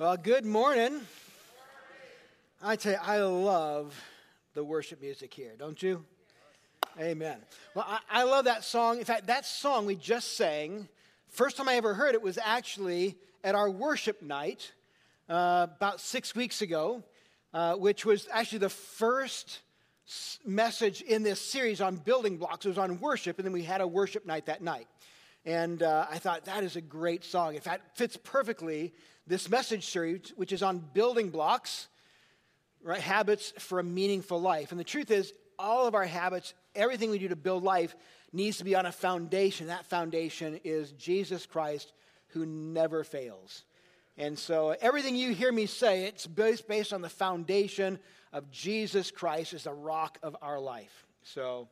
Well, good morning. I tell you, I love the worship music here, don't you? Amen. Well, I, I, love that song. In fact, that song we just sang, first time I ever heard it was actually at our worship night uh, about six weeks ago, uh, which was actually the first message in this series on building blocks. It was on worship, and then we had a worship night that night. And uh, I thought that is a great song. In fact, fits perfectly this message series, which is on building blocks, right? Habits for a meaningful life. And the truth is, all of our habits, everything we do to build life, needs to be on a foundation. That foundation is Jesus Christ, who never fails. And so everything you hear me say, it's based, based on the foundation of Jesus Christ as the rock of our life. So,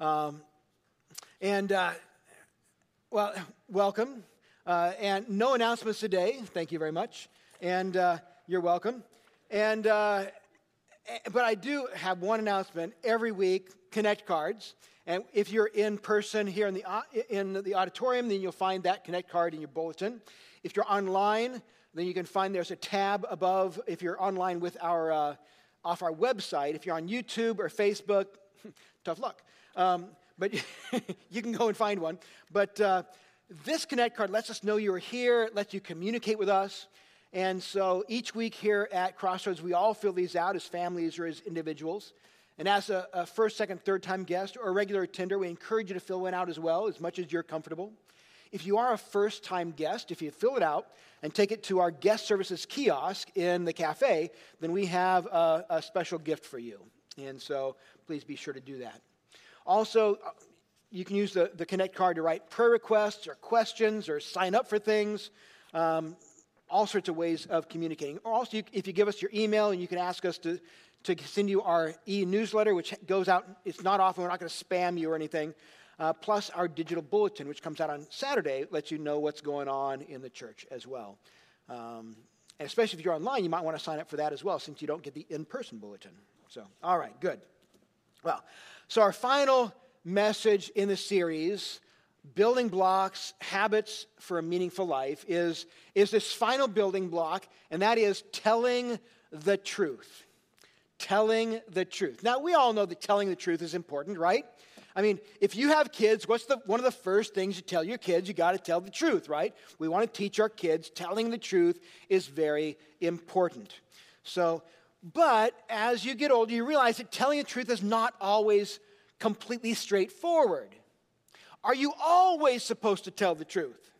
um, and uh, well, welcome. Uh, and no announcements today. Thank you very much. And uh, you're welcome. And uh, eh, but I do have one announcement every week: Connect cards. And if you're in person here in the in the auditorium, then you'll find that Connect card in your bulletin. If you're online, then you can find there's a tab above. If you're online with our uh, off our website, if you're on YouTube or Facebook, tough luck. Um, but you can go and find one. But uh, this Connect card lets us know you're here, it lets you communicate with us. And so each week here at Crossroads, we all fill these out as families or as individuals. And as a, a first, second, third time guest or a regular attender, we encourage you to fill one out as well, as much as you're comfortable. If you are a first time guest, if you fill it out and take it to our guest services kiosk in the cafe, then we have a, a special gift for you. And so please be sure to do that. Also, you can use the, the Connect card to write prayer requests or questions or sign up for things. Um, all sorts of ways of communicating. Or also, you, if you give us your email and you can ask us to, to send you our e newsletter, which goes out, it's not often, we're not going to spam you or anything. Uh, plus, our digital bulletin, which comes out on Saturday, lets you know what's going on in the church as well. Um, and especially if you're online, you might want to sign up for that as well, since you don't get the in person bulletin. So, all right, good. Well, so our final message in the series, Building Blocks, Habits for a Meaningful Life, is, is this final building block, and that is telling the truth. Telling the truth. Now, we all know that telling the truth is important, right? I mean, if you have kids, what's the, one of the first things you tell your kids? You got to tell the truth, right? We want to teach our kids telling the truth is very important. So, but as you get older, you realize that telling the truth is not always completely straightforward. Are you always supposed to tell the truth?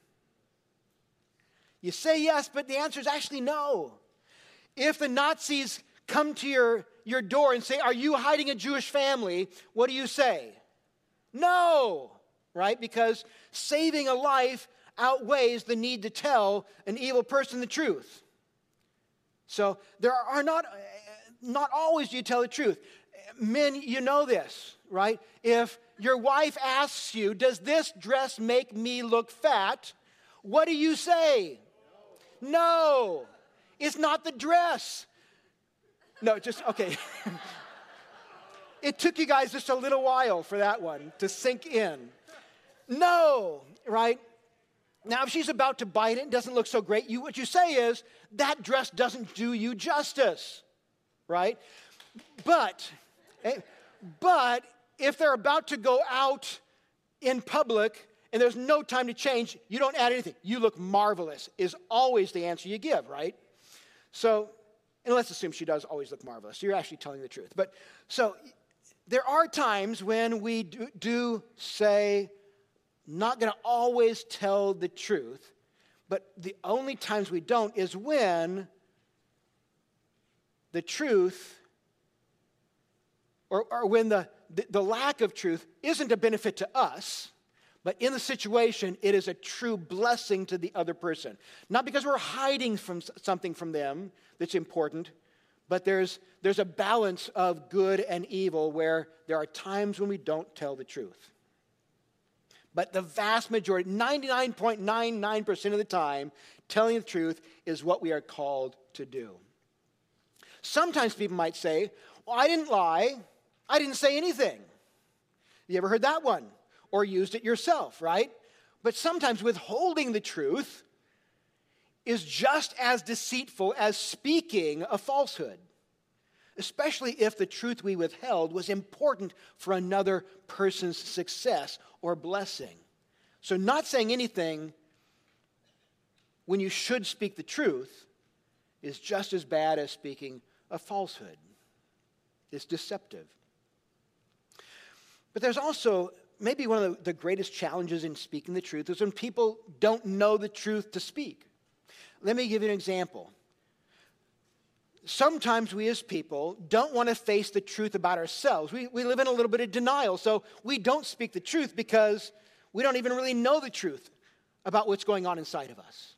You say yes, but the answer is actually no. If the Nazis come to your, your door and say, Are you hiding a Jewish family? What do you say? No, right? Because saving a life outweighs the need to tell an evil person the truth. So there are not, not always do you tell the truth. Men, you know this right? If your wife asks you, Does this dress make me look fat? What do you say? No, it's not the dress. No, just, okay. it took you guys just a little while for that one to sink in. No, right? Now, if she's about to bite it and doesn't look so great, you, what you say is, that dress doesn't do you justice, right? But, eh, but if they're about to go out in public and there's no time to change, you don't add anything. You look marvelous, is always the answer you give, right? So, and let's assume she does always look marvelous. You're actually telling the truth. But so there are times when we do, do say, not going to always tell the truth, but the only times we don't is when the truth or, or when the, the, lack of truth isn't a benefit to us, but in the situation, it is a true blessing to the other person. Not because we're hiding from something from them that's important, but there's, there's a balance of good and evil where there are times when we don't tell the truth. But the vast majority, 99.99% of the time, telling the truth is what we are called to do. Sometimes people might say, Well, I didn't lie. I didn't say anything. You ever heard that one? Or used it yourself, right? But sometimes withholding the truth is just as deceitful as speaking a falsehood, especially if the truth we withheld was important for another person's success or blessing. So, not saying anything when you should speak the truth is just as bad as speaking a falsehood. It's deceptive. But there's also maybe one of the, greatest challenges in speaking the truth is when people don't know the truth to speak. Let me give you an example. Sometimes we as people don't want to face the truth about ourselves. We, we live in a little bit of denial, so we don't speak the truth because we don't even really know the truth about what's going on inside of us.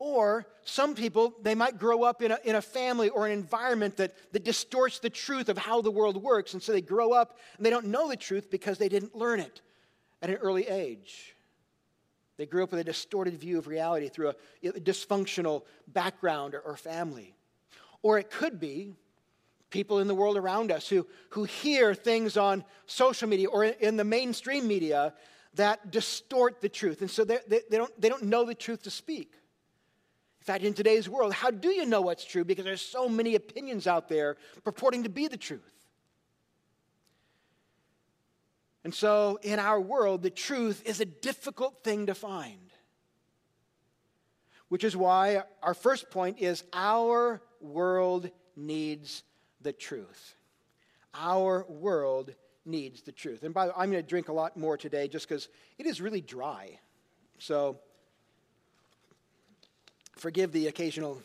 Or some people, they might grow up in a, in a family or an environment that, that distorts the truth of how the world works. And so they grow up and they don't know the truth because they didn't learn it at an early age. They grew up with a distorted view of reality through a, a dysfunctional background or, or family. Or it could be people in the world around us who, who hear things on social media or in the mainstream media that distort the truth. And so they, they, they, don't, they don't know the truth to speak. Fact, in today's world, how do you know what's true? Because there's so many opinions out there purporting to be the truth. And so, in our world, the truth is a difficult thing to find. Which is why our first point is our world needs the truth. Our world needs the truth. And by the way, I'm going to drink a lot more today just because it is really dry. So, Forgive the occasional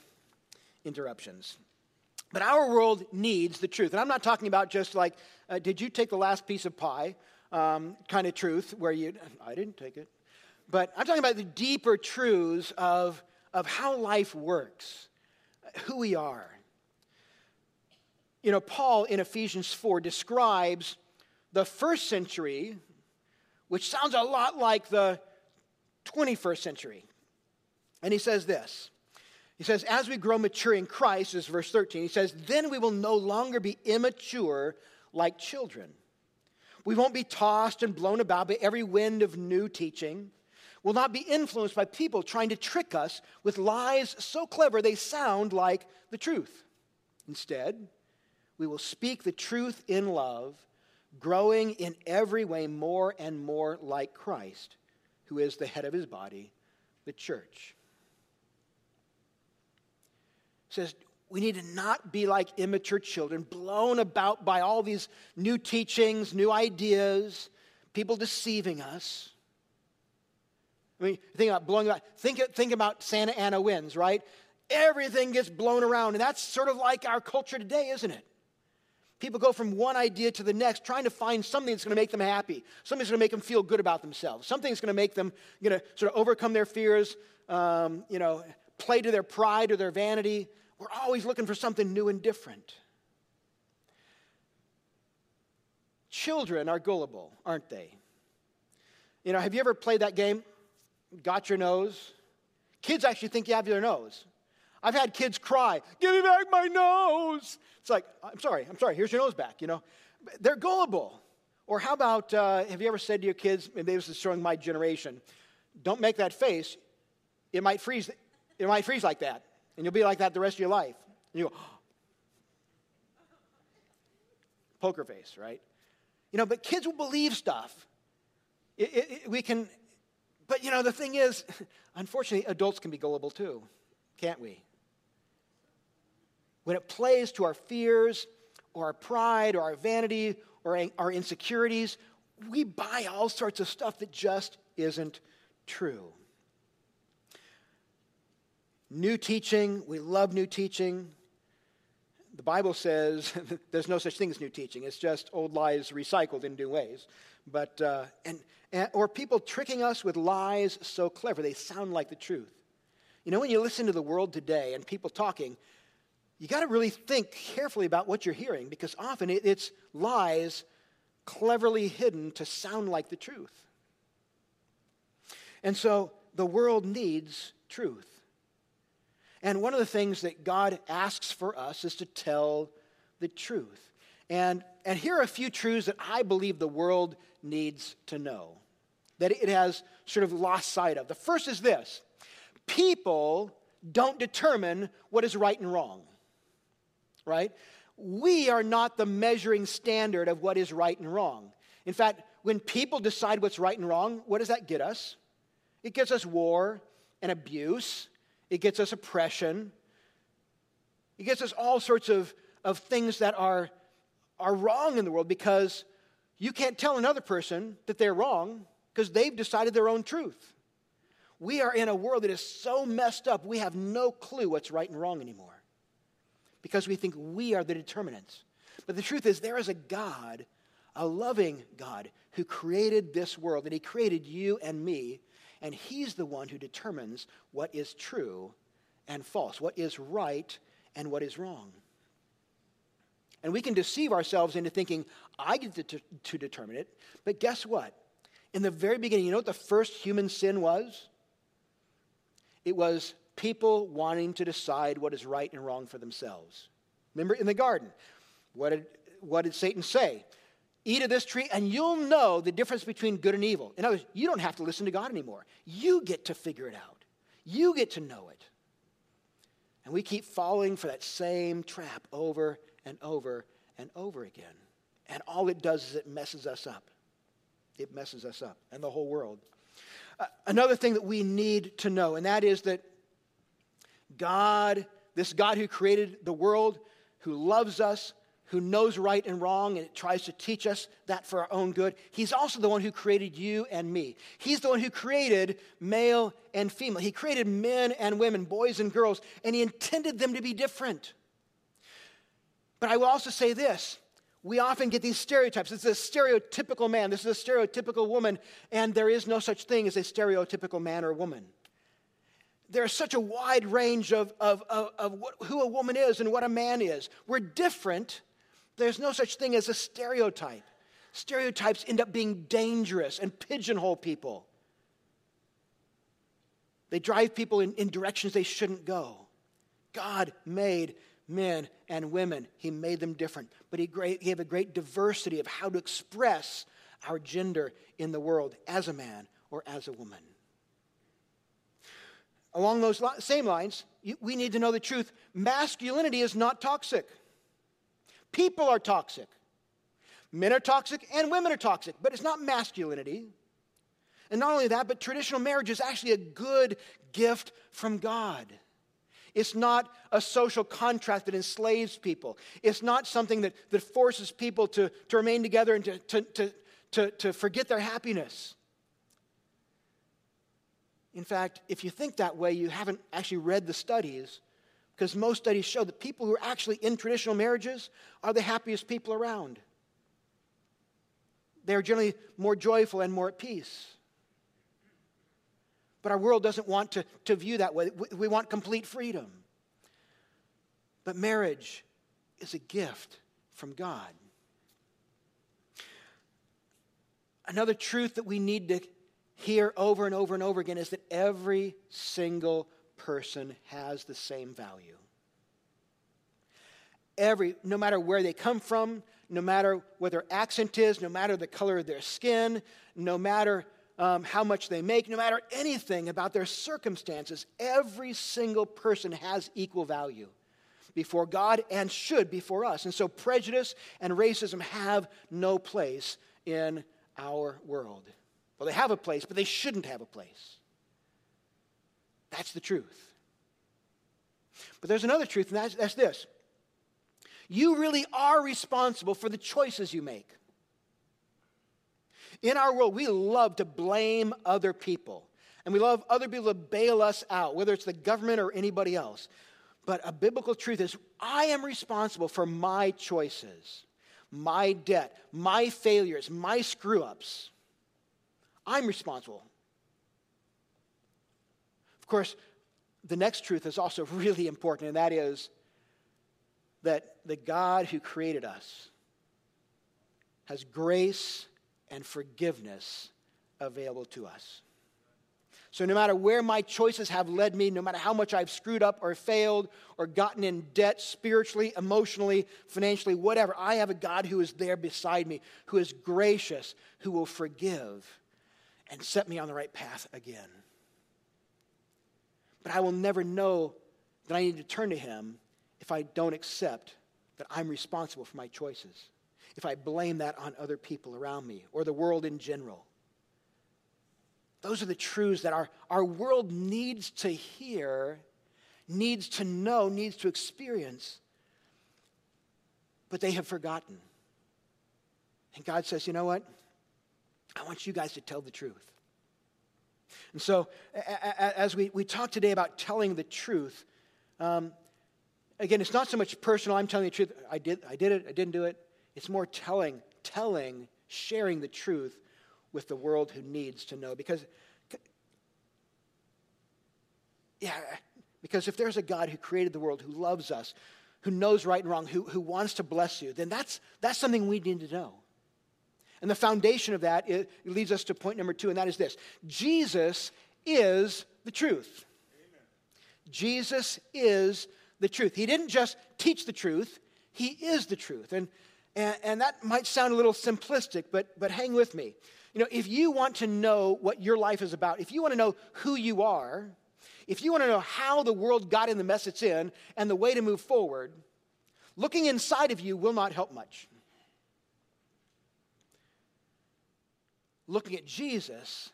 interruptions. But our world needs the truth. And I'm not talking about just like, uh, did you take the last piece of pie um, kind of truth where you, I didn't take it. But I'm talking about the deeper truths of, of how life works, who we are. You know, Paul in Ephesians 4 describes the first century, which sounds a lot like the 21st century. And he says this He says, As we grow mature in Christ, is verse 13, he says, Then we will no longer be immature like children. We won't be tossed and blown about by every wind of new teaching. We'll not be influenced by people trying to trick us with lies so clever they sound like the truth. Instead, we will speak the truth in love, growing in every way more and more like Christ, who is the head of his body, the church says we need to not be like immature children, blown about by all these new teachings, new ideas, people deceiving us. I mean, think about blowing about. Think, think about Santa Ana winds, right? Everything gets blown around, and that's sort of like our culture today, isn't it? People go from one idea to the next, trying to find something that's going to make them happy, something that's going to make them feel good about themselves, something that's going to make them, you know, sort of overcome their fears, um, you know, play to their pride or their vanity. We're always looking for something new and different. Children are gullible, aren't they? You know, have you ever played that game? Got your nose? Kids actually think you have your nose. I've had kids cry, Give me back my nose. It's like, I'm sorry, I'm sorry, here's your nose back, you know. They're gullible. Or how about, uh, have you ever said to your kids, maybe this is showing my generation, don't make that face, it might freeze, it might freeze like that. And you'll be like that the rest of your life. And you go, poker face, right? You know, but kids will believe stuff. It, it, it, we can, but you know, the thing is, unfortunately, adults can be gullible too, can't we? When it plays to our fears or our pride or our vanity or our insecurities, we buy all sorts of stuff that just isn't true. New teaching, we love new teaching. The Bible says there's no such thing as new teaching. It's just old lies recycled in new ways. But, uh, and, and, or people tricking us with lies so clever, they sound like the truth. You know, when you listen to the world today and people talking, you got to really think carefully about what you're hearing because often it, it's lies cleverly hidden to sound like the truth. And so the world needs truth. And one of the things that God asks for us is to tell the truth. And, and here are a few truths that I believe the world needs to know, that it has sort of lost sight of. The first is this People don't determine what is right and wrong, right? We are not the measuring standard of what is right and wrong. In fact, when people decide what's right and wrong, what does that get us? It gets us war and abuse, it gets us oppression, it gets us all sorts of, of things that are, are wrong in the world because you can't tell another person that they're wrong because they've decided their own truth. We are in a world that is so messed up, we have no clue what's right and wrong anymore because we think we are the determinants. But the truth is, there is a God, a loving God, who created this world, and He created you and me, and He's the one who determines what is true and false, what is right and what is wrong. And we can deceive ourselves into thinking, I get to, to, determine it. But guess what? In the very beginning, you know what the first human sin was? It was people wanting to decide what is right and wrong for themselves. Remember in the garden, what did, what did Satan say? Eat of this tree, and you'll know the difference between good and evil. In other words, you don't have to listen to God anymore. You get to figure it out, you get to know it. And we keep falling for that same trap over and over and over again. And all it does is it messes us up. It messes us up and the whole world. Uh, another thing that we need to know, and that is that God, this God who created the world, who loves us, who knows right and wrong and tries to teach us that for our own good. He's also the one who created you and me. He's the one who created male and female. He created men and women, boys and girls, and He intended them to be different. But I will also say this we often get these stereotypes. This is a stereotypical man, this is a stereotypical woman, and there is no such thing as a stereotypical man or woman. There's such a wide range of, of, of, of what, who a woman is and what a man is. We're different, there's no such thing as a stereotype. Stereotypes end up being dangerous and pigeonhole people. They drive people in, in directions they shouldn't go. God made men and women, He made them different, but He gave a great diversity of how to express our gender in the world as a man or as a woman. Along those same lines, we need to know the truth masculinity is not toxic. People are toxic. Men are toxic and women are toxic, but it's not masculinity. And not only that, but traditional marriage is actually a good gift from God. It's not a social contract that enslaves people. It's not something that, that forces people to, to remain together and to, to, to, to, to forget their happiness. In fact, if you think that way, you haven't actually read the studies because most studies show that people who are actually in traditional marriages are the happiest people around. They're generally more joyful and more at peace. But our world doesn't want to, to view that way. We want complete freedom. But marriage is a gift from God. Another truth that we need to hear over and over and over again is that every single person has the same value. Every, no matter where they come from, no matter what their accent is, no matter the color of their skin, no matter um, how much they make, no matter anything about their circumstances, every single person has equal value before God and should before us. And so prejudice and racism have no place in our world. Well, they have a place, but they shouldn't have a place. That's the truth. But there's another truth, and that's, that's this you really are responsible for the choices you make. In our world, we love to blame other people, and we love other people to bail us out, whether it's the government or anybody else. But a biblical truth is I am responsible for my choices, my debt, my failures, my screw ups. I'm responsible. Of course, the next truth is also really important, and that is that the God who created us has grace and forgiveness available to us. So, no matter where my choices have led me, no matter how much I've screwed up or failed or gotten in debt spiritually, emotionally, financially, whatever, I have a God who is there beside me, who is gracious, who will forgive and set me on the right path again. But I will never know that I need to turn to Him if I don't accept that I'm responsible for my choices, if I blame that on other people around me or the world in general. Those are the truths that our, our world needs to hear, needs to know, needs to experience, but they have forgotten. And God says, you know what? I want you guys to tell the truth. And so, as we, we talk today about telling the truth, um, again, it's not so much personal, I'm telling the truth, I did, I did it, I didn't do it. It's more telling, telling, sharing the truth with the world who needs to know. Because, yeah, because if there's a God who created the world, who loves us, who knows right and wrong, who, who wants to bless you, then that's, that's something we need to know. And the foundation of that it leads us to point number two, and that is this Jesus is the truth. Amen. Jesus is the truth. He didn't just teach the truth, He is the truth. And, and, and that might sound a little simplistic, but, but hang with me. You know, if you want to know what your life is about, if you want to know who you are, if you want to know how the world got in the mess it's in and the way to move forward, looking inside of you will not help much. Looking at Jesus,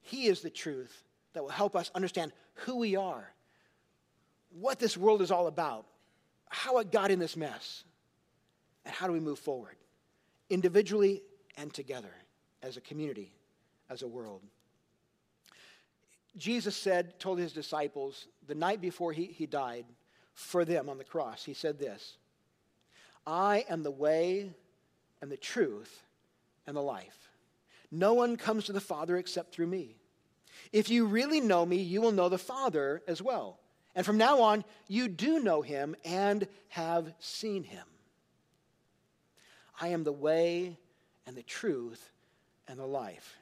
He is the truth that will help us understand who we are, what this world is all about, how it got in this mess, and how do we move forward, individually and together, as a community, as a world. Jesus said, told his disciples the night before he, he died for them on the cross, he said this I am the way and the truth and the life. No one comes to the Father except through me. If you really know me, you will know the Father as well. And from now on, you do know him and have seen him. I am the way and the truth and the life.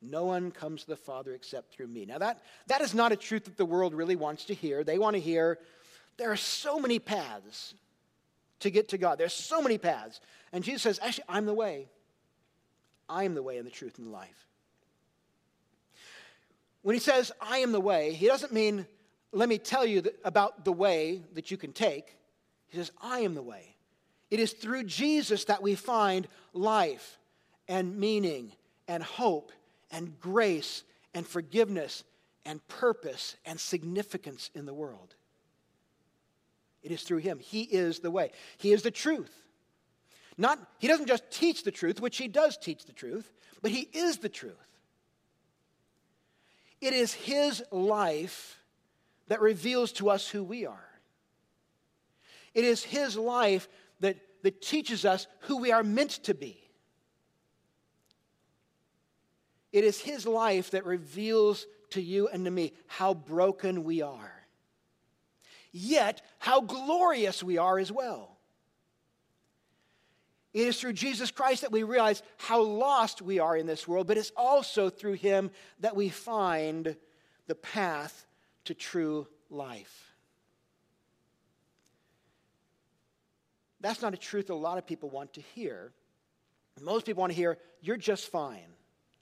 No one comes to the Father except through me. Now, that, that is not a truth that the world really wants to hear. They want to hear there are so many paths to get to God. There's so many paths. And Jesus says, actually, I'm the way. I am the way and the truth and the life. When he says, I am the way, he doesn't mean, let me tell you about the way that you can take. He says, I am the way. It is through Jesus that we find life and meaning and hope and grace and forgiveness and purpose and significance in the world. It is through him. He is the way. He is the truth. Not, he doesn't just teach the truth, which he does teach the truth, but he is the truth. It is his life that reveals to us who we are. It is his life that, that teaches us who we are meant to be. It is his life that reveals to you and to me how broken we are, yet how glorious we are as well. It is through Jesus Christ that we realize how lost we are in this world, but it's also through him that we find the path to true life. That's not a truth a lot of people want to hear. Most people want to hear, you're just fine.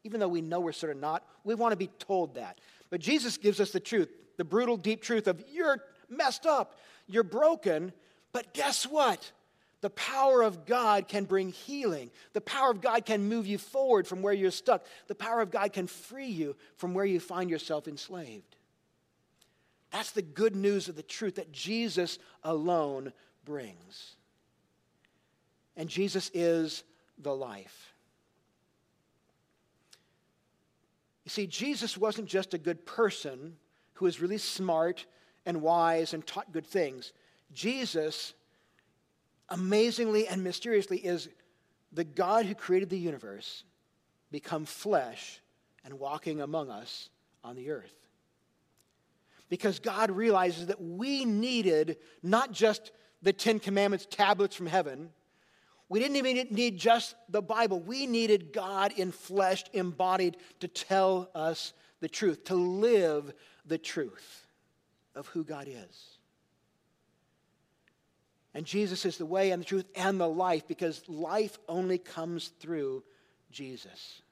Even though we know we're sort of not, we want to be told that. But Jesus gives us the truth, the brutal, deep truth of, you're messed up, you're broken, but guess what? The power of God can bring healing. The power of God can move you forward from where you're stuck. The power of God can free you from where you find yourself enslaved. That's the good news of the truth that Jesus alone brings. And Jesus is the life. You see, Jesus wasn't just a good person who was really smart and wise and taught good things. Jesus amazingly and mysteriously is the God who created the universe become flesh and walking among us on the earth. Because God realizes that we needed not just the Ten Commandments tablets from heaven, we didn't even need just the Bible. We needed God in flesh, embodied, to tell us the truth, to live the truth of who God is. And Jesus is the way and the truth and the life because life only comes through Jesus,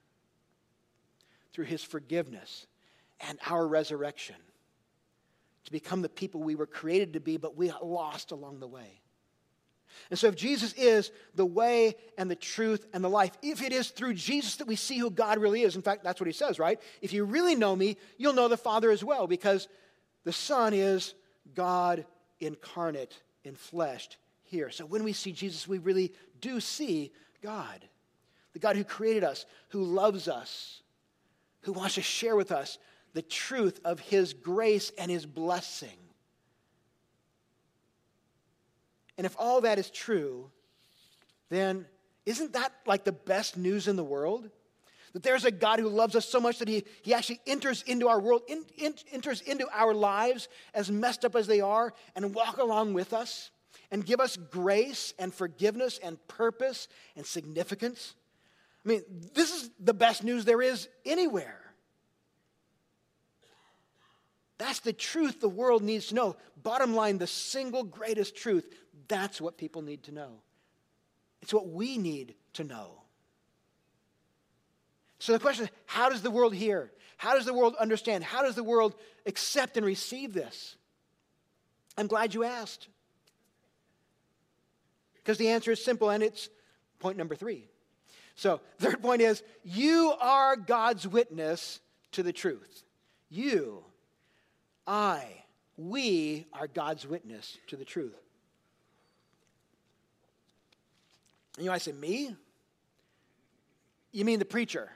through his forgiveness and our resurrection. to become the people we were created to be, but we got lost along the way. And so, if Jesus is the way and the truth and the life, if it is through Jesus that we see who God really is, in fact, that's what he says, right? If you really know me, you'll know the Father as well, because the Son is God incarnate in flesh here. So, when we see Jesus, we really do see God the God who created us, who loves us, who wants to share with us the truth of his grace and his blessing. And if all that is true, then isn't that like the best news in the world? That there's a God who loves us so much that he, he actually enters into our world, in, in, enters into our lives, as messed up as they are, and walk along with us and give us grace and forgiveness and purpose and significance. I mean, this is the best news there is anywhere. That's the truth the world needs to know. Bottom line, the single greatest truth. That's what people need to know. It's what we need to know. So the question is how does the world hear? How does the world understand? How does the world accept and receive this? I'm glad you asked. Because the answer is simple, and it's point number three. So, third point is you are God's witness to the truth. You, I, we are God's witness to the truth. And you might say, Me? You mean the preacher?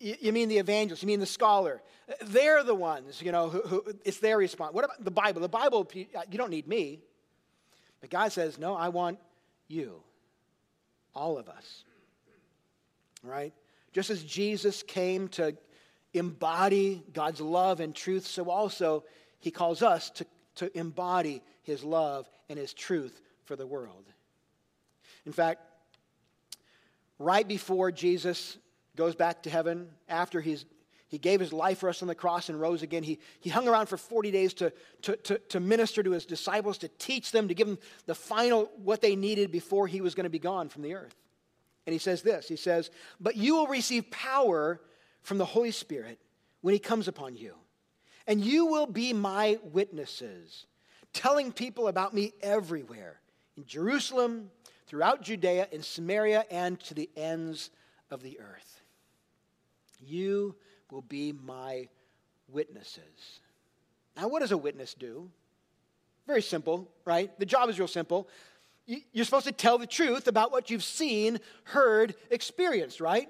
You mean the evangelist? You mean the scholar? They're the ones, you know, who, who, it's their response. What about the Bible? The Bible, uh, you don't need me. But God says, No, I want you, all of us right? Just as Jesus came to embody God's love and truth, so also he calls us to, to embody his love and his truth for the world. In fact, right before Jesus goes back to heaven, after he's he gave his life for us on the cross and rose again. He, he hung around for 40 days to, to, to, to, minister to his disciples, to teach them, to give them the final what they needed before he was going to be gone from the earth. And he says this He says, But you will receive power from the Holy Spirit when he comes upon you. And you will be my witnesses, telling people about me everywhere in Jerusalem, throughout Judea, in Samaria, and to the ends of the earth. You will be my witnesses. Now, what does a witness do? Very simple, right? The job is real simple. You're supposed to tell the truth about what you've seen, heard, experienced, right?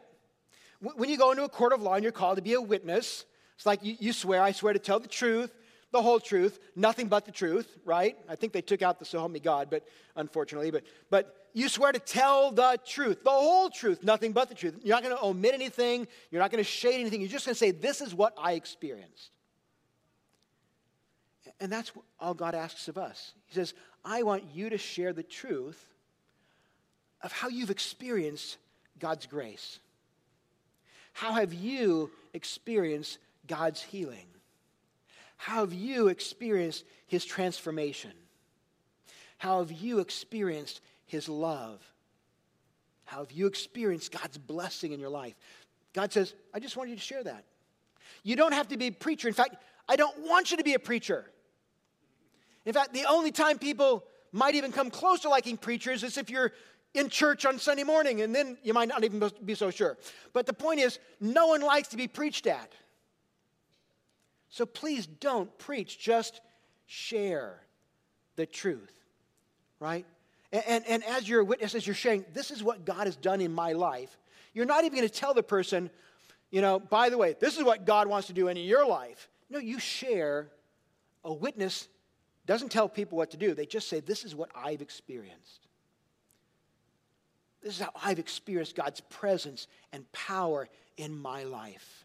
When you go into a court of law and you're called to be a witness, it's like you, swear, I swear to tell the truth, the whole truth, nothing but the truth, right? I think they took out the so help me God, but unfortunately, but but you swear to tell the truth, the whole truth, nothing but the truth. You're not going to omit anything, you're not going to shade anything. You're just going to say, This is what I experienced. And that's all God asks of us. He says, I want you to share the truth of how you've experienced God's grace. How have you experienced God's healing? How have you experienced His transformation? How have you experienced His love? How have you experienced God's blessing in your life? God says, I just want you to share that. You don't have to be a preacher. In fact, I don't want you to be a preacher. In fact, the only time people might even come close to liking preachers is if you're in church on Sunday morning, and then you might not even be so sure. But the point is, no one likes to be preached at. So please don't preach, just share the truth, right? And, and, and as you're a witness, as you're sharing, this is what God has done in my life, you're not even going to tell the person, you know, by the way, this is what God wants to do in your life. No, you share a witness doesn't tell people what to do. They just say, This is what I've experienced. This is how I've experienced God's presence and power in my life.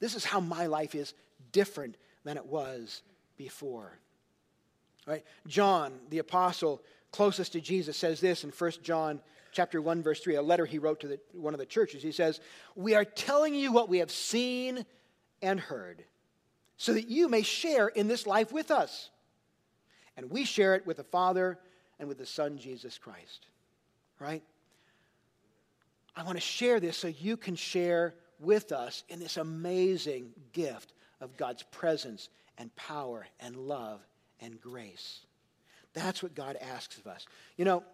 This is how my life is different than it was before. Right? John, the apostle closest to Jesus, says this in 1 John chapter 1, verse 3, a letter he wrote to the, one of the churches. He says, We are telling you what we have seen and heard, so that you may share in this life with us. And we share it with the Father and with the Son, Jesus Christ. Right? I want to share this so you can share with us in this amazing gift of God's presence and power and love and grace. That's what God asks of us. You know,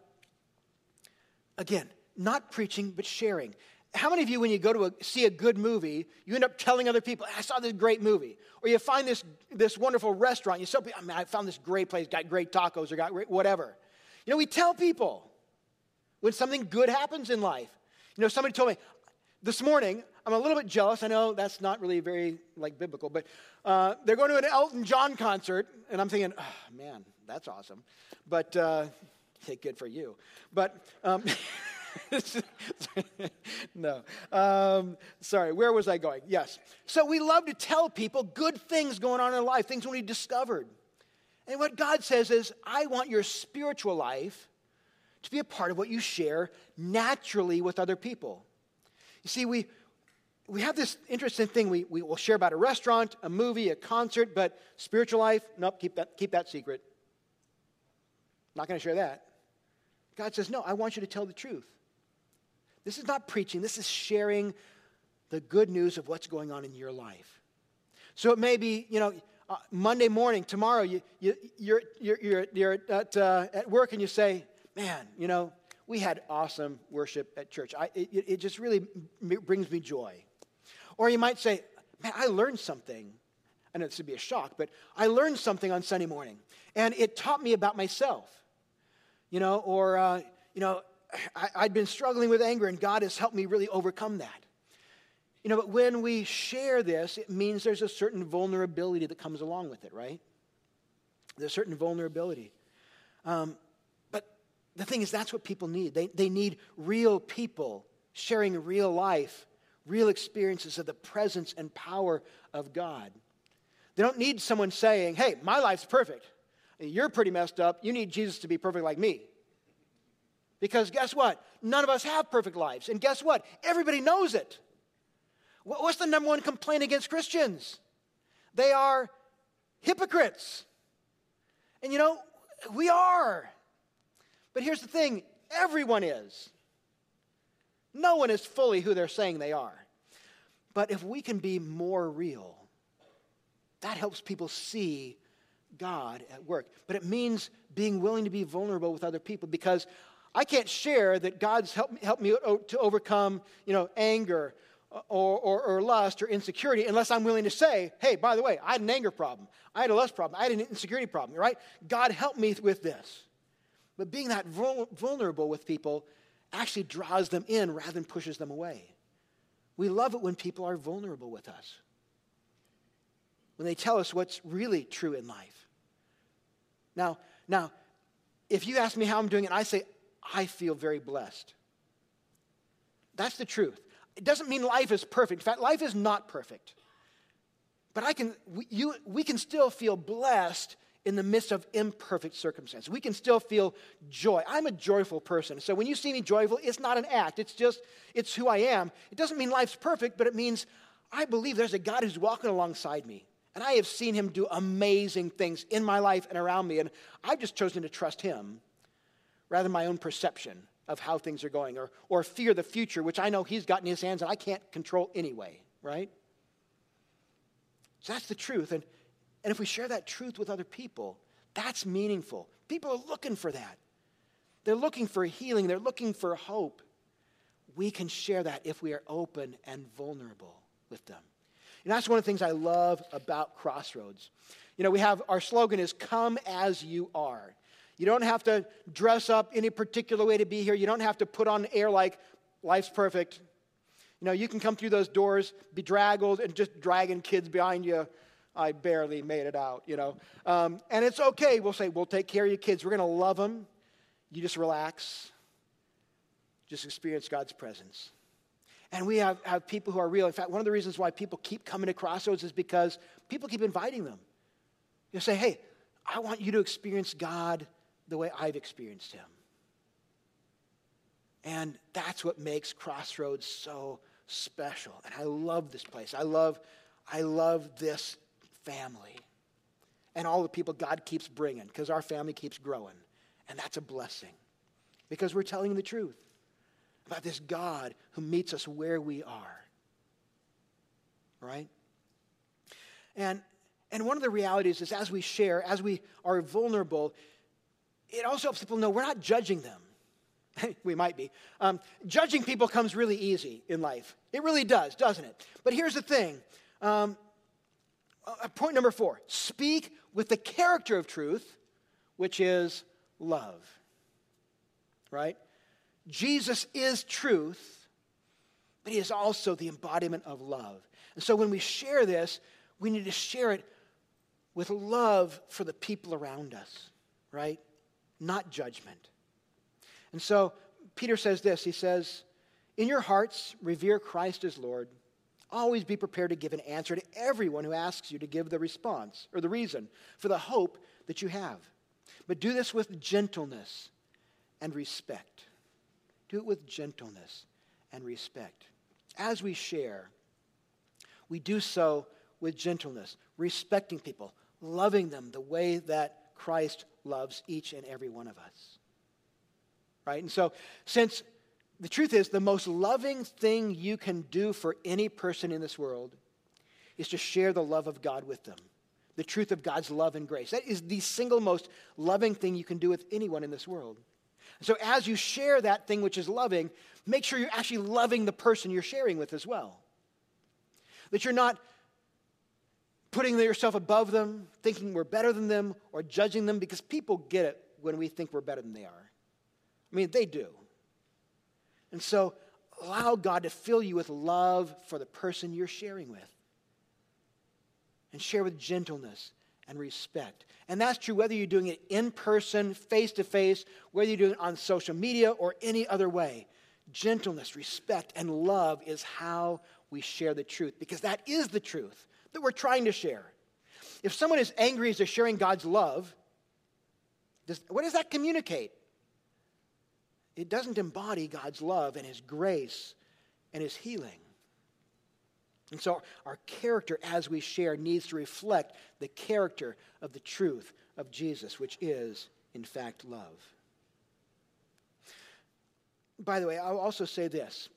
again, not preaching, but sharing. How many of you, when you go to a, see a good movie, you end up telling other people, I saw this great movie? Or you find this, this wonderful restaurant, you tell people, I, mean, I found this great place, got great tacos, or got great whatever. You know, we tell people when something good happens in life. You know, somebody told me this morning, I'm a little bit jealous. I know that's not really very like biblical, but uh, they're going to an Elton John concert, and I'm thinking, oh, man, that's awesome. But uh, hey, good for you. But um, no. Um, sorry, where was I going? Yes. So we love to tell people good things going on in life, things we discovered. And what God says is, I want your spiritual life to be a part of what you share naturally with other people. You see, we, we have this interesting thing. We, we will share about a restaurant, a movie, a concert, but spiritual life, nope, keep that, keep that secret. Not going to share that. God says, no, I want you to tell the truth. This is not preaching, this is sharing the good news of what's going on in your life. So it may be, you know, uh, Monday morning, tomorrow, you, you, you're, you're, you're, at, uh, at work and you say, man, you know, we had awesome worship at church. I, it, it just really brings me joy. Or you might say, man, I learned something. I know this would be a shock, but I learned something on Sunday morning, and it taught me about myself. You know, or, uh, you know, I, I'd been struggling with anger, and God has helped me really overcome that. You know, but when we share this, it means there's a certain vulnerability that comes along with it, right? There's a certain vulnerability. Um, the thing is, that's what people need. They, they need real people sharing real life, real experiences of the presence and power of God. They don't need someone saying, hey, my life's perfect. You're pretty messed up. You need Jesus to be perfect like me. Because guess what? None of us have perfect lives. And guess what? Everybody knows it. What's the number one complaint against Christians? They are hypocrites. And you know, we are. But here's the thing everyone is. No one is fully who they're saying they are. But if we can be more real, that helps people see God at work. But it means being willing to be vulnerable with other people because I can't share that God's helped me, helped me to overcome, you know, anger uh, or, or, or, lust or insecurity unless I'm willing to say, hey, by the way, I had an anger problem. I had a lust problem. I had an insecurity problem, right? God helped me with this. But being that vulnerable with people actually draws them in rather than pushes them away. We love it when people are vulnerable with us, when they tell us what's really true in life. Now, now, if you ask me how I'm doing and I say, I feel very blessed. That's the truth. It doesn't mean life is perfect. In fact, life is not perfect. But I can, we, you, we can still feel blessed in the midst of imperfect circumstances. We can still feel joy. I'm a joyful person. So when you see me joyful, it's not an act. It's just, it's who I am. It doesn't mean life's perfect, but it means I believe there's a God who's walking alongside me. And I have seen him do amazing things in my life and around me. And I've just chosen to trust him rather than my own perception of how things are going or, or fear the future, which I know he's got in his hands and I can't control anyway, right? So that's the truth. And, and if we share that truth with other people, that's meaningful. People are looking for that. They're looking for healing, they're looking for hope. We can share that if we are open and vulnerable with them. And that's one of the things I love about Crossroads. You know, we have our slogan is come as you are. You don't have to dress up any particular way to be here. You don't have to put on air like life's perfect. You know, you can come through those doors bedraggled and just dragging kids behind you. I barely made it out, you know. Um, and it's okay. We'll say, we'll take care of your kids. We're going to love them. You just relax. Just experience God's presence. And we have, have people who are real. In fact, one of the reasons why people keep coming to Crossroads is because people keep inviting them. You say, hey, I want you to experience God the way I've experienced him. And that's what makes Crossroads so special. And I love this place. I love, I love this family and all the people God keeps bringing because our family keeps growing. And that's a blessing because we're telling the truth about this God who meets us where we are. Right? And And one of the realities is as we share, as we are vulnerable, it also helps people know we're not judging them. we might be. Um, judging people comes really easy in life. It really does, doesn't it? But here's the thing um, uh, point number four speak with the character of truth, which is love. Right? Jesus is truth, but he is also the embodiment of love. And so when we share this, we need to share it with love for the people around us, right? Not judgment. And so Peter says this he says, In your hearts, revere Christ as Lord. Always be prepared to give an answer to everyone who asks you to give the response or the reason for the hope that you have. But do this with gentleness and respect. Do it with gentleness and respect. As we share, we do so with gentleness, respecting people, loving them the way that Christ loves each and every one of us. Right? And so, since the truth is, the most loving thing you can do for any person in this world is to share the love of God with them. The truth of God's love and grace. That is the single most loving thing you can do with anyone in this world. So, as you share that thing which is loving, make sure you're actually loving the person you're sharing with as well. That you're not putting yourself above them, thinking we're better than them, or judging them because people get it when we think we're better than they are. I mean, they do. And so allow God to fill you with love for the person you're sharing with. And share with gentleness and respect. And that's true whether you're doing it in person, face to face, whether you're doing it on social media or any other way. Gentleness, respect, and love is how we share the truth because that is the truth that we're trying to share. If someone is angry as they're sharing God's love, does, what does that communicate? It doesn't embody God's love and His grace and His healing. And so our character as we share needs to reflect the character of the truth of Jesus, which is, in fact, love. By the way, I'll also say this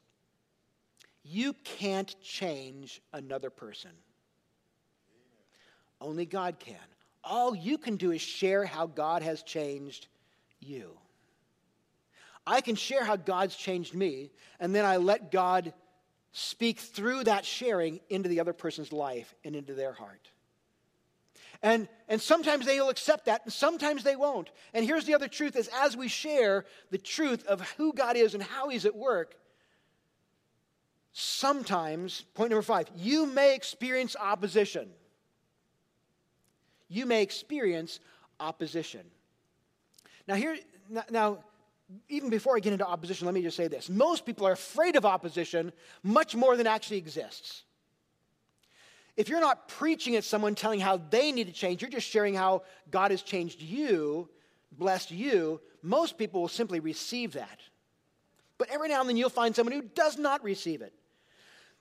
you can't change another person. Only God can. All you can do is share how God has changed you. I can share how God's changed me, and then I let God speak through that sharing into the other person's life and into their heart. And, and sometimes they will accept that, and sometimes they won't. And here's the other truth is as we share the truth of who God is and how He's at work, sometimes, point number five, you may experience opposition you may experience opposition. Now, here, now, even before I get into opposition, let me just say this. Most people are afraid of opposition much more than actually exists. If you're not preaching at someone telling how they need to change, you're just sharing how God has changed you, blessed you, most people will simply receive that. But every now and then you'll find someone who does not receive it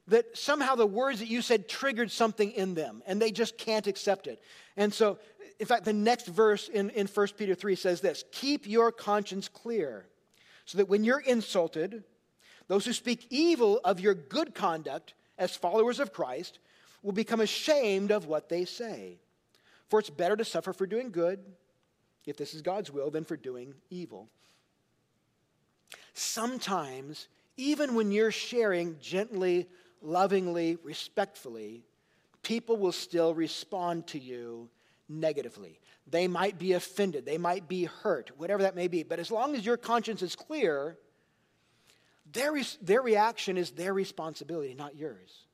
that somehow the words that you said triggered something in them and they just can't accept it. And so, in fact, the next verse in, in 1 Peter 3 says this Keep your conscience clear, so that when you're insulted, those who speak evil of your good conduct as followers of Christ will become ashamed of what they say. For it's better to suffer for doing good, if this is God's will, than for doing evil. Sometimes, even when you're sharing gently lovingly, respectfully, people will still respond to you negatively. They might be offended, they might be hurt, whatever that may be. But as long as your conscience is clear, their, their reaction is their responsibility, not yours.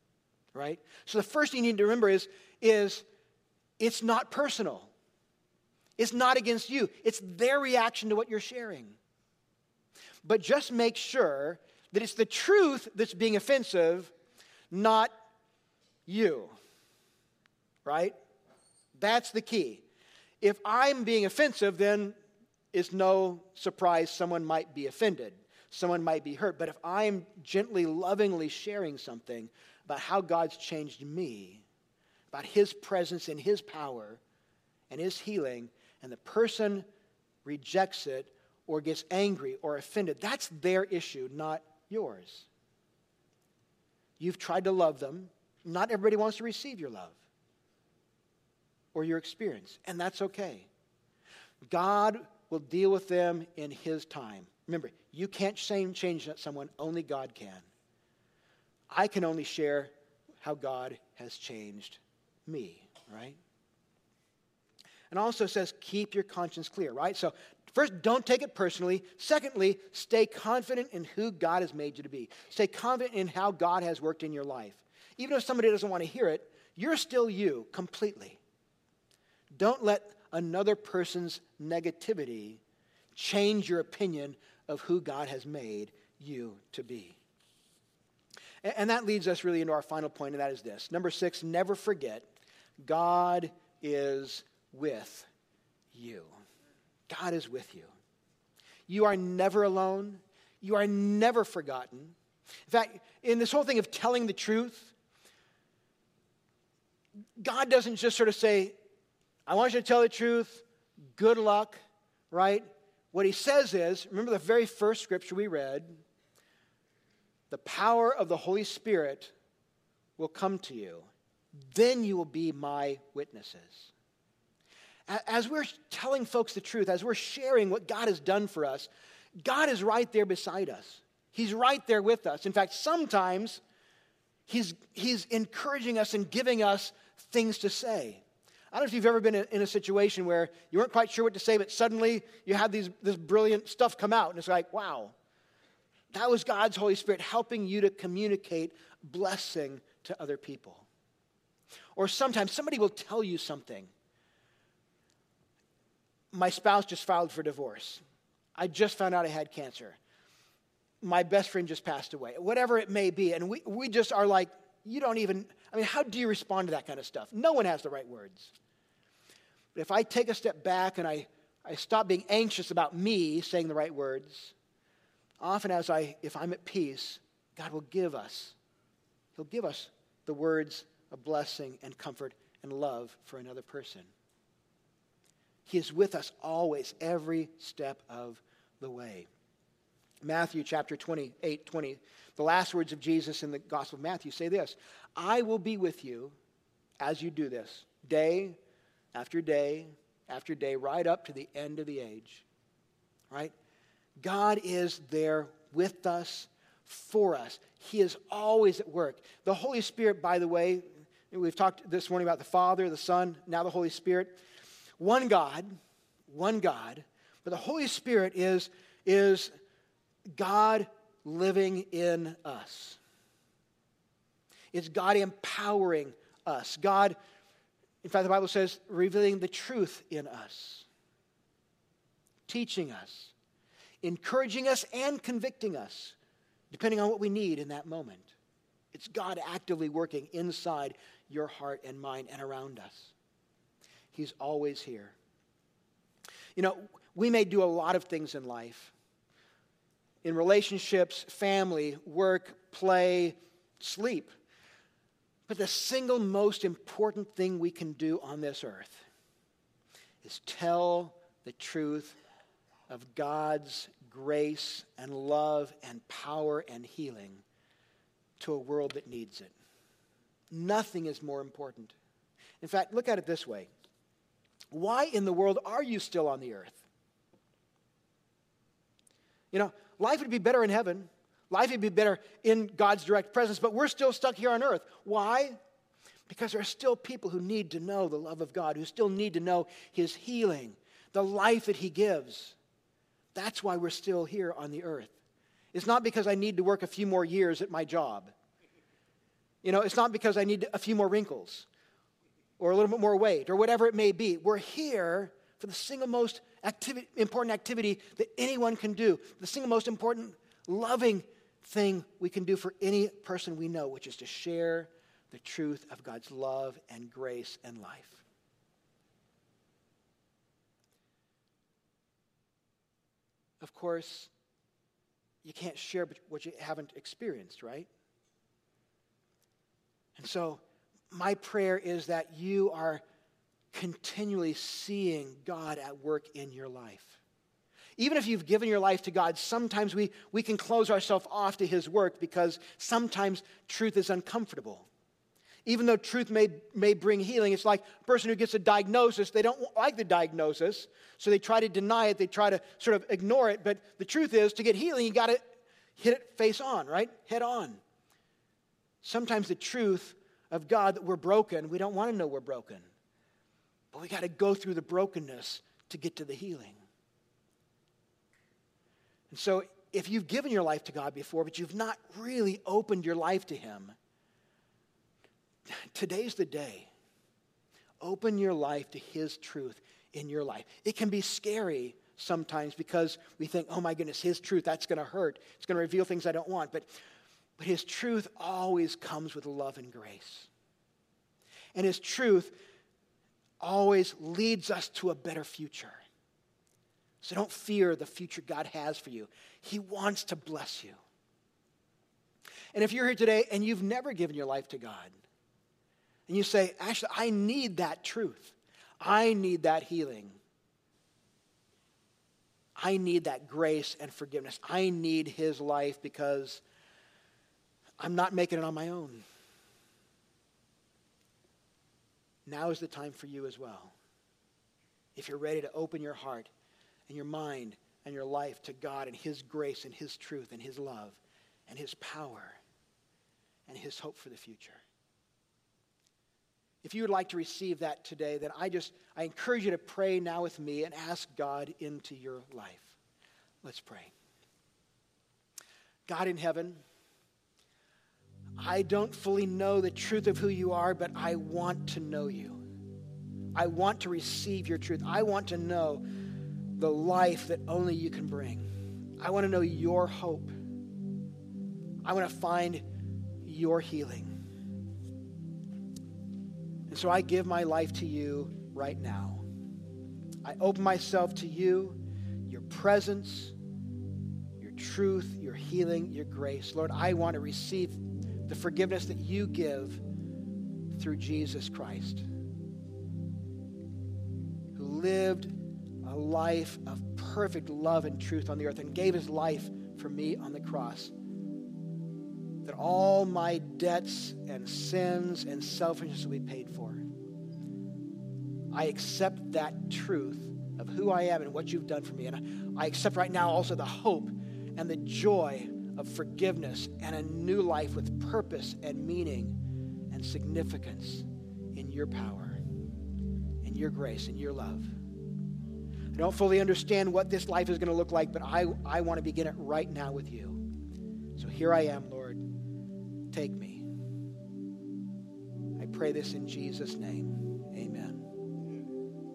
Right? So the first thing you need to remember is, is it's not personal. It's not against you. It's their reaction to what you're sharing. But just make sure that it's the truth that's being offensive not you. Right? That's the key. If I'm being offensive, then it's no surprise someone might be offended. Someone might be hurt. But if I'm gently, lovingly sharing something about how God's changed me, about His presence and His power and His healing, and the person rejects it or gets angry or offended, that's their issue, not yours. You've tried to love them. Not everybody wants to receive your love. Or your experience, and that's okay. God will deal with them in His time. Remember, you can't change someone, only God can. I can only share how God has changed me, right? And also says, keep your conscience clear, right? So, first, don't take it personally. Secondly, stay confident in who God has made you to be. Stay confident in how God has worked in your life. Even if somebody doesn't want to hear it, you're still you completely. Don't let another person's negativity change your opinion of who God has made you to be. And that leads us really into our final point, and that is this. Number six, never forget God is with you. God is with you. You are never alone. You are never forgotten. In fact, in this whole thing of telling the truth, God doesn't just sort of say, I want you to tell the truth, good luck, right? What he says is, remember the very first scripture we read, the power of the Holy Spirit will come to you. Then you will be my witnesses. As we're telling folks the truth, as we're sharing what God has done for us, God is right there beside us. He's right there with us. In fact, sometimes He's, he's encouraging us and giving us things to say. I don't know if you've ever been in a situation where you weren't quite sure what to say, but suddenly you had these, this brilliant stuff come out, and it's like, wow, that was God's Holy Spirit helping you to communicate blessing to other people. Or sometimes somebody will tell you something. My spouse just filed for divorce. I just found out I had cancer. My best friend just passed away. Whatever it may be. And we, we just are like, you don't even, I mean, how do you respond to that kind of stuff? No one has the right words. But if I take a step back and I, I stop being anxious about me saying the right words, often as I, if I'm at peace, God will give us, He'll give us the words of blessing and comfort and love for another person. He is with us always, every step of the way. Matthew chapter 28, 20, the last words of Jesus in the Gospel of Matthew say this I will be with you as you do this, day after day after day, right up to the end of the age. Right? God is there with us, for us. He is always at work. The Holy Spirit, by the way, we've talked this morning about the Father, the Son, now the Holy Spirit. One God, one God, but the Holy Spirit is, is God living in us. It's God empowering us. God, in fact, the Bible says, revealing the truth in us, teaching us, encouraging us, and convicting us, depending on what we need in that moment. It's God actively working inside your heart and mind and around us. He's always here. You know, we may do a lot of things in life in relationships, family, work, play, sleep. But the single most important thing we can do on this earth is tell the truth of God's grace and love and power and healing to a world that needs it. Nothing is more important. In fact, look at it this way Why in the world are you still on the earth? You know, life would be better in heaven. Life would be better in God's direct presence, but we're still stuck here on earth. Why? Because there are still people who need to know the love of God, who still need to know His healing, the life that He gives. That's why we're still here on the earth. It's not because I need to work a few more years at my job. You know, it's not because I need a few more wrinkles or a little bit more weight or whatever it may be. We're here for the single most activity, important activity that anyone can do, the single most important loving thing we can do for any person we know, which is to share the truth of God's love and grace and life. Of course, you can't share what you haven't experienced, right? And so, my prayer is that you are continually seeing God at work in your life. Even if you've given your life to God, sometimes we, we can close ourselves off to His work because sometimes truth is uncomfortable. even though truth may, may bring healing, it's like a person who gets a diagnosis, they don't like the diagnosis, so they try to deny it, they try to sort of ignore it. But the truth is, to get healing, you got to hit it face on, right? Head on. Sometimes the truth of God that we're broken, we don't want to know we're broken. But we got to go through the brokenness to get to the healing. And so, if you've given your life to God before, but you've not really opened your life to Him, today's the day. Open your life to His truth in your life. It can be scary sometimes because we think, oh my goodness, His truth, that's going to hurt. It's going to reveal things I don't want. But, but His truth always comes with love and grace. And His truth always leads us to a better future. So don't fear the future God has for you. He wants to bless you. And if you're here today and you've never given your life to God, and you say, Actually, I need that truth, I need that healing. I need that grace and forgiveness. I need his life because I'm not making it on my own. Now is the time for you as well. If you're ready to open your heart and your mind and your life to God and His grace and His truth and His love and His power and His hope for the future. If you would like to receive that today, then I just I encourage you to pray now with me and ask God into your life. Let's pray. God in heaven, I don't fully know the truth of who you are, but I want to know you. I want to receive your truth. I want to know the life that only you can bring. I want to know your hope. I want to find your healing. And so I give my life to you right now. I open myself to you, your presence, your truth, your healing, your grace. Lord, I want to receive the forgiveness that you give through Jesus Christ, who lived a life of perfect love and truth on the earth and gave his life for me on the cross. That all my debts and sins and selfishness will be paid for. I accept that truth of who I am and what you've done for me. And I accept right now also the hope and the joy of forgiveness and a new life with purpose and meaning and significance in your power, in your grace, in your love. I don't fully understand what this life is going to look like, but I, I want to begin it right now with you. So here I am, Lord. Take me. I pray this in Jesus' name.